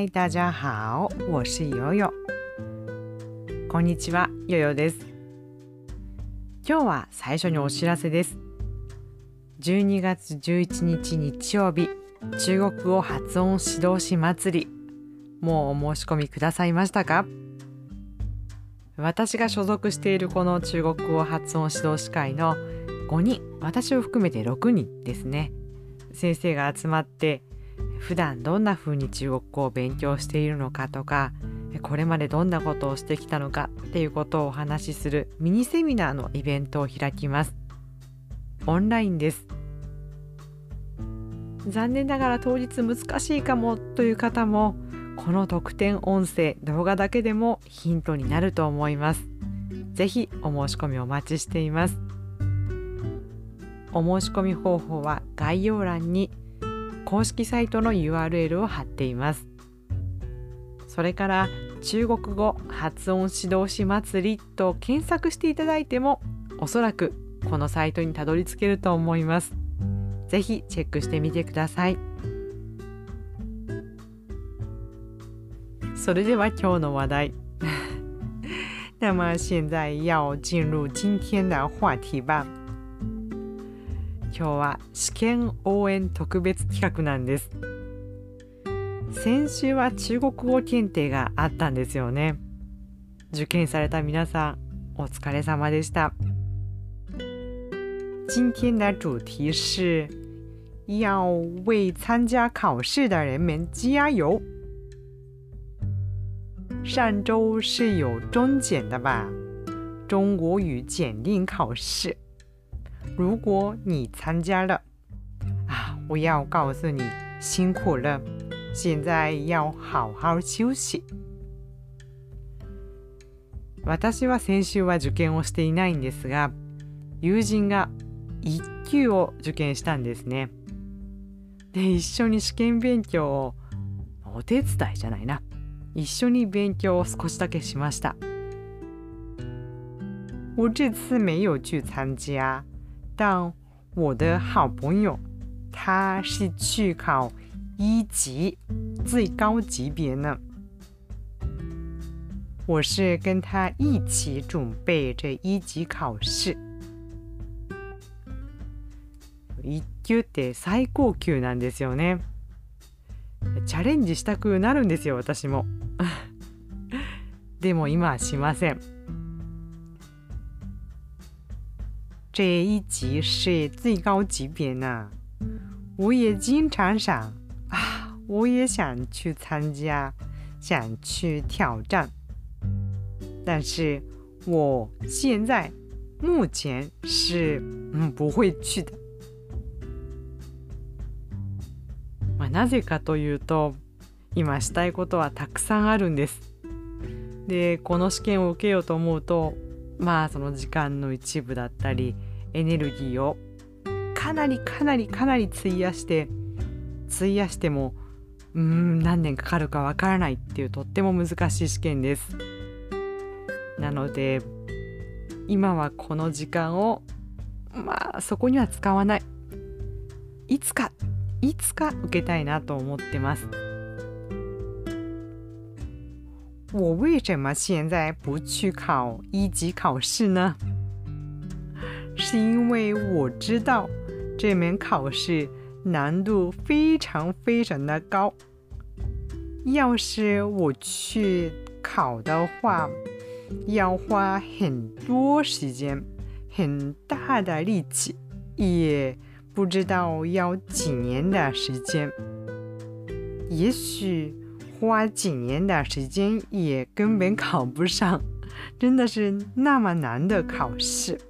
嗨，大家好，我是悠悠。こんにちは、ヨヨです。今日は最初にお知らせです。12月11日日曜日、中国語発音指導士祭り、もうお申し込みくださいましたか？私が所属しているこの中国語発音指導士会の5人、私を含めて6人ですね。先生が集まって普段どんな風に中国語を勉強しているのかとかこれまでどんなことをしてきたのかっていうことをお話しするミニセミナーのイベントを開きます。オンラインです。残念ながら当日難しいかもという方もこの特典音声動画だけでもヒントになると思います。ぜひお申し込みお待ちしています。お申し込み方法は概要欄に公式サイトの URL を貼っています。それから中国語発音指導士祭りと検索していただいてもおそらくこのサイトにたどり着けると思います。ぜひチェックしてみてください。それでは今日の話題。那么现在要进入今天的话题吧。今日は試験応援特別企画なんです先週は中国語検定があったんですよね受験された皆さんお疲れ様でした今天的主题是要为参加考试的人们加油。上周是有中检的吧？中国语检定考试。如果你参加了，啊，我要告诉你辛苦了，现在要好好休息。私は先週は受験をしていないんですが、友人が1級を受験したんですね。で、一緒に試験勉強を、お手伝いじゃないな。一緒に勉強を少しだけしました。我这次没有去参加。但我的好朋友，他是去考一级最高级别呢。我是跟他一起准备这一级考試。一級って最高級なんですよね。チャレンジしたくなるんですよ、私も。でも今はしません。这一级是最高级别呢，我也经常想啊，我也想去参加，想去挑战，但是我现在目前是嗯不会去的。まあなぜかというと、今したいことはたくさんあるんです。で、この試験を受けようと思うと。まあその時間の一部だったりエネルギーをかなりかなりかなり費やして費やしてもうん何年かかるかわからないっていうとっても難しい試験です。なので今はこの時間をまあそこには使わないいつかいつか受けたいなと思ってます。我为什么现在不去考一级考试呢？是因为我知道这门考试难度非常非常的高。要是我去考的话，要花很多时间、很大的力气，也不知道要几年的时间。也许。花几年的时间也根本考不上，真的是那么难的考试。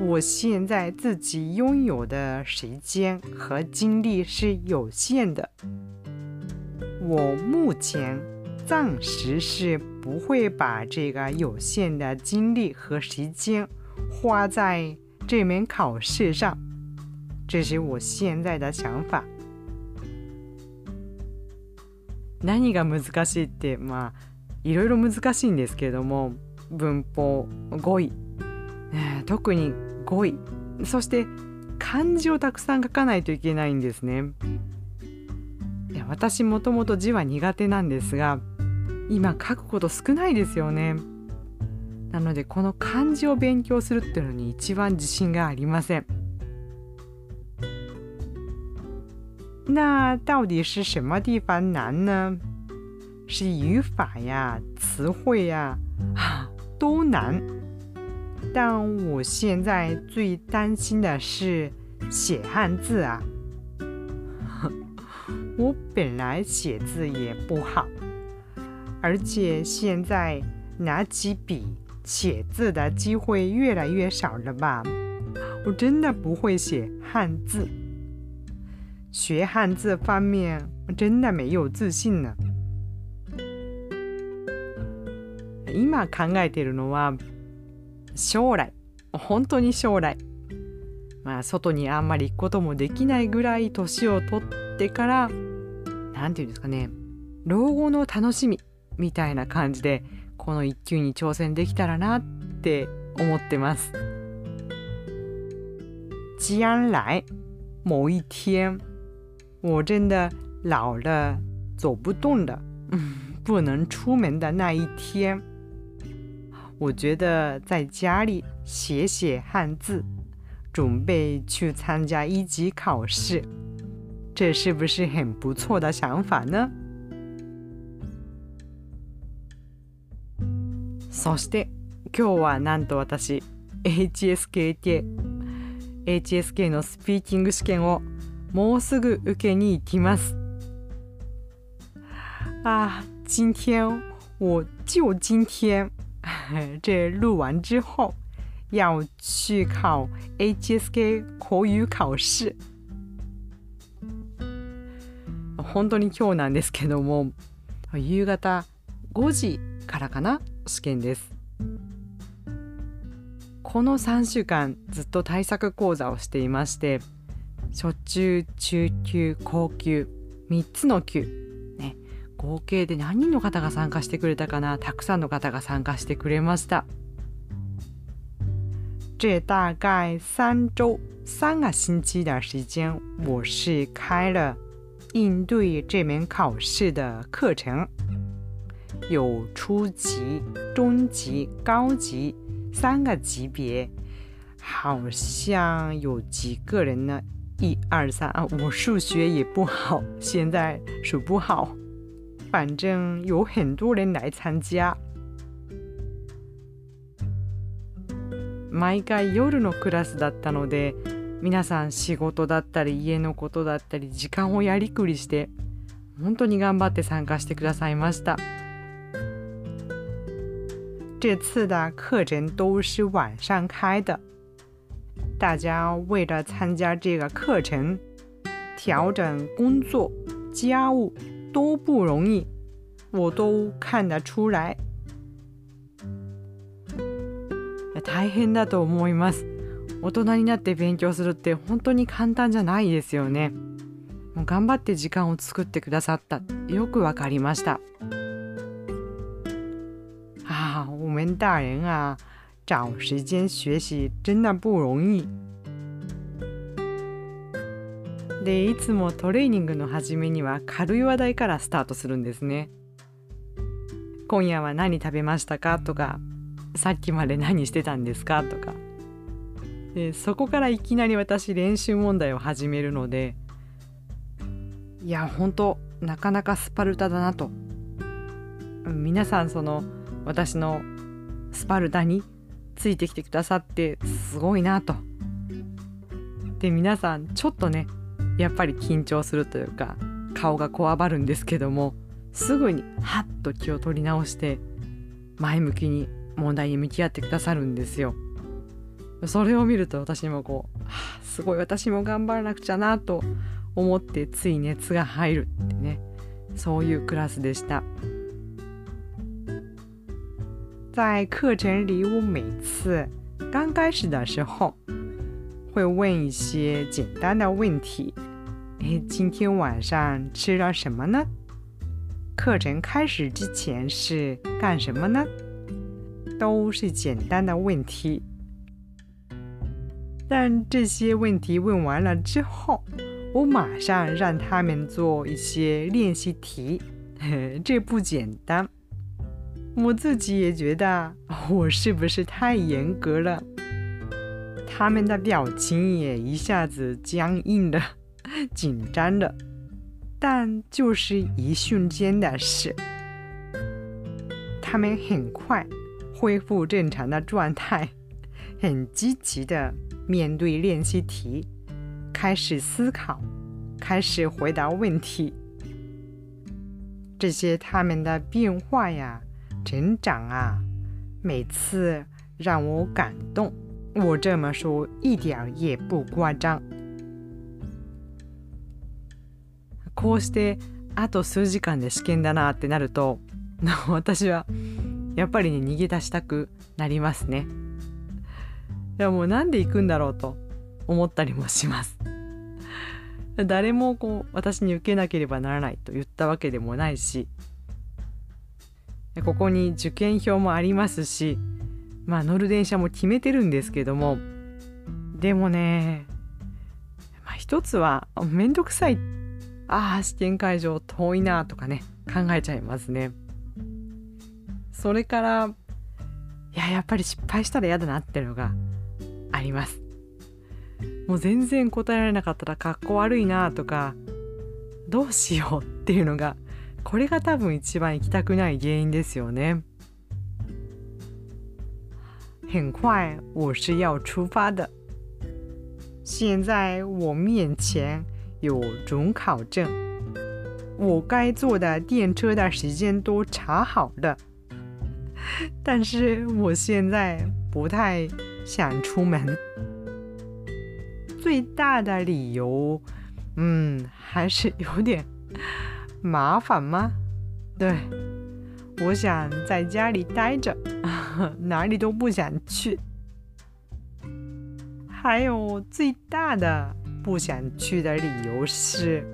我现在自己拥有的时间和精力是有限的，我目前暂时是不会把这个有限的精力和时间花在这门考试上，这是我现在的想法。何が難しいってまあいろいろ難しいんですけれども文法語彙、えー、特に 語彙そして漢字をたくさん書かないといけないんですね。私もともと字は苦手なんですが今書くこと少ないですよねなのでこの漢字を勉強するっていうのに一番自信がありません那到底是什么地方难呢？是语法呀、词汇呀，都难。但我现在最担心的是写汉字啊。我本来写字也不好，而且现在拿起笔写字的机会越来越少了吧？我真的不会写汉字。学汉字方面真的没有自信呢。今考えているのは 将来。本当に将来。まあ外にあんまり行くこともできないぐらい年を取ってから何て言うんですかね。老後の楽しみみたいな感じでこの一級に挑戦できたらなって思ってます。将来某一天我真的老了，走不动了，不能出门的那一天，我觉得在家里写写汉字，准备去参加一级考试，这是不是很不错的想法呢？そして今日はなんと私 HSK 系 HSK のスピーキング試験をもうすぐ受けに行きます。啊，今天我就今天，这录完之后要去考 HSK 口語考試。本当に今日なんですけども、夕方5時からかな？試験です。この3週間ずっと対策講座をしていまして、初中中級高級3つの級合計で何人の方が参加してくれたかなたくさんの方が参加してくれました这大概三周三个星期的时间，我是开了应对这门考试的课程，有初级、中级、高级三个级别，好像有几个人呢？一二三啊！我数学也不好，现在数不好。 反正有很多人来参加。毎回夜のクラスだったので皆さん仕事だったり家のことだったり時間をやりくりして本当に頑張って参加してくださいました。这次的课程都是晚上开的。大家为了参加这个课程，调整工作、家务都不容易，我都看得出来。大変だと思います。大人になって勉強するって本当に簡単じゃないですよね。もう頑張って時間を作ってくださったよくわかりました。ああ、我们大人啊。找时间学习真的不容易。でいつもトレーニングの初めには軽い話題からスタートするんですね。今夜は何食べましたか？とかさっきまで何してたんですか？とかでそこからいきなり私練習問題を始めるのでいや本当なかなかスパルタだなと皆さんその私のスパルタについてきてくださってすごいなと。で皆さんちょっとねやっぱり緊張するというか顔がこわばるんですけどもすぐにハッと気を取り直して前向きに問題に向き合ってくださるんですよ。それを見ると私もこう、はあ、すごい私も頑張らなくちゃなと思ってつい熱が入るってねそういうクラスでした。在课程里，我每次刚开始的时候会问一些简单的问题。诶，今天晚上吃了什么呢？课程开始之前是干什么呢？都是简单的问题。但这些问题问完了之后，我马上让他们做一些练习题，这不简单。我自己也觉得我是不是太严格了？他们的表情也一下子僵硬了，紧张的。但就是一瞬间的事，他们很快恢复正常的状态，很积极的面对练习题，开始思考，开始回答问题。这些他们的变化呀，成长啊，每次让我感动。我这么说一点也不夸张。こうしてあと数時間で試験だなってなると 私はやっぱりね逃げ出したくなりますね。いやもうなんで行くんだろうと思ったりもします。誰もこう私に受けなければならないと言ったわけでもないしここに受験票もありますしまあ乗る電車も決めてるんですけどもでもね、まあ、一つはめんどくさいってああ試験会場遠いなとかね考えちゃいますね。それからいややっぱり失敗したら嫌だなっていうのがあります。もう全然答えられなかったらかっこ悪いなとかどうしようっていうのがこれが多分一番行きたくない原因ですよね。很快我是要出发的。现在我面前有准考证，我该坐的电车的时间都查好了，但是我现在不太想出门。最大的理由，嗯，还是有点麻烦吗？对，我想在家里待着，哪里都不想去。还有最大的。不想去的理由是，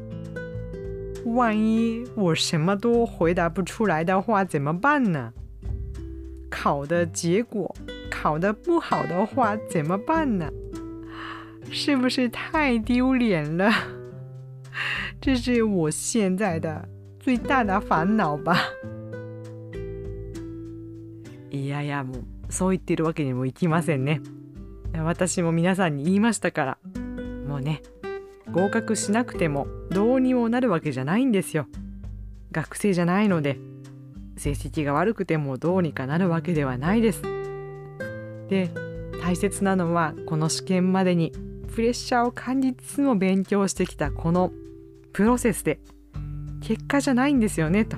万一我什么都回答不出来的话怎么办呢？考的结果考的不好的话怎么办呢？是不是太丢脸了？这是我现在的最大的烦恼吧。いやいやもうそう言ってるわけにもいきませんね。私も皆さんに言いましたから。 もうね合格しなくてもどうにもなるわけじゃないんですよ。学生じゃないので成績が悪くてもどうにかなるわけではないです。で大切なのはこの試験までにプレッシャーを感じつつも勉強してきたこのプロセスで結果じゃないんですよねと。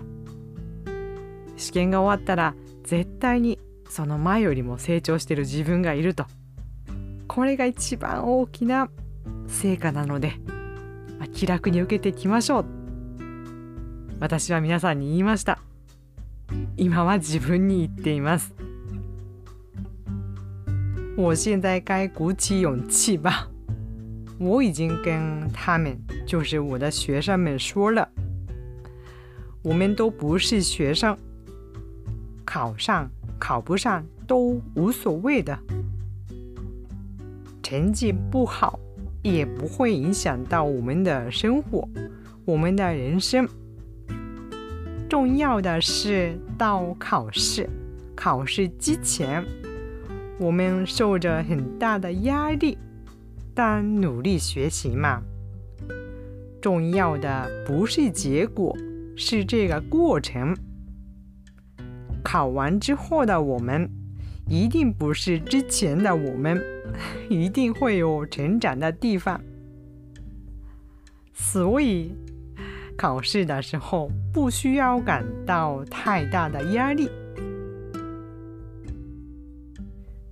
試験が終わったら絶対にその前よりも成長してる自分がいると。これが一番大きな成果なので、まあ、気楽に受けていきましょう。私は皆さんに言いました。今は自分に言っています。我现在该鼓起勇气吧。我已经跟他们就是我的学生们说了。我们都不是学生。考上考不上都无所谓的。成绩不好也不会影响到我们的生活，我们的人生。重要的是到考试，考试之前，我们受着很大的压力，但努力学习嘛。重要的不是结果，是这个过程。考完之后的我们，一定不是之前的我们。一定会有成长的地方，所以考试的时候不需要感到太大的压力。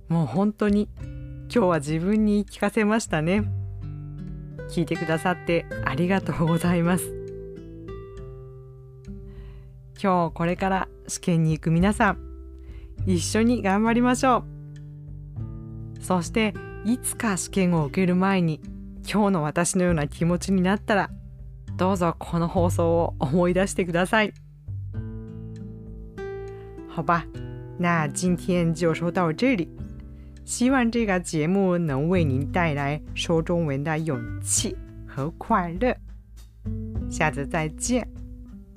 もう本当に今日は自分に聞かせましたね。聞いてくださってありがとうございます。今日これから試験に行く皆さん、一緒に頑張りましょう。そしていつか試験を受ける前に今日の私のような気持ちになったらどうぞこの放送を思い出してください。好吧，那今天就说到这里。希望这个节目能为您带来说中文的勇气和快乐。下次再见，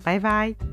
拜拜。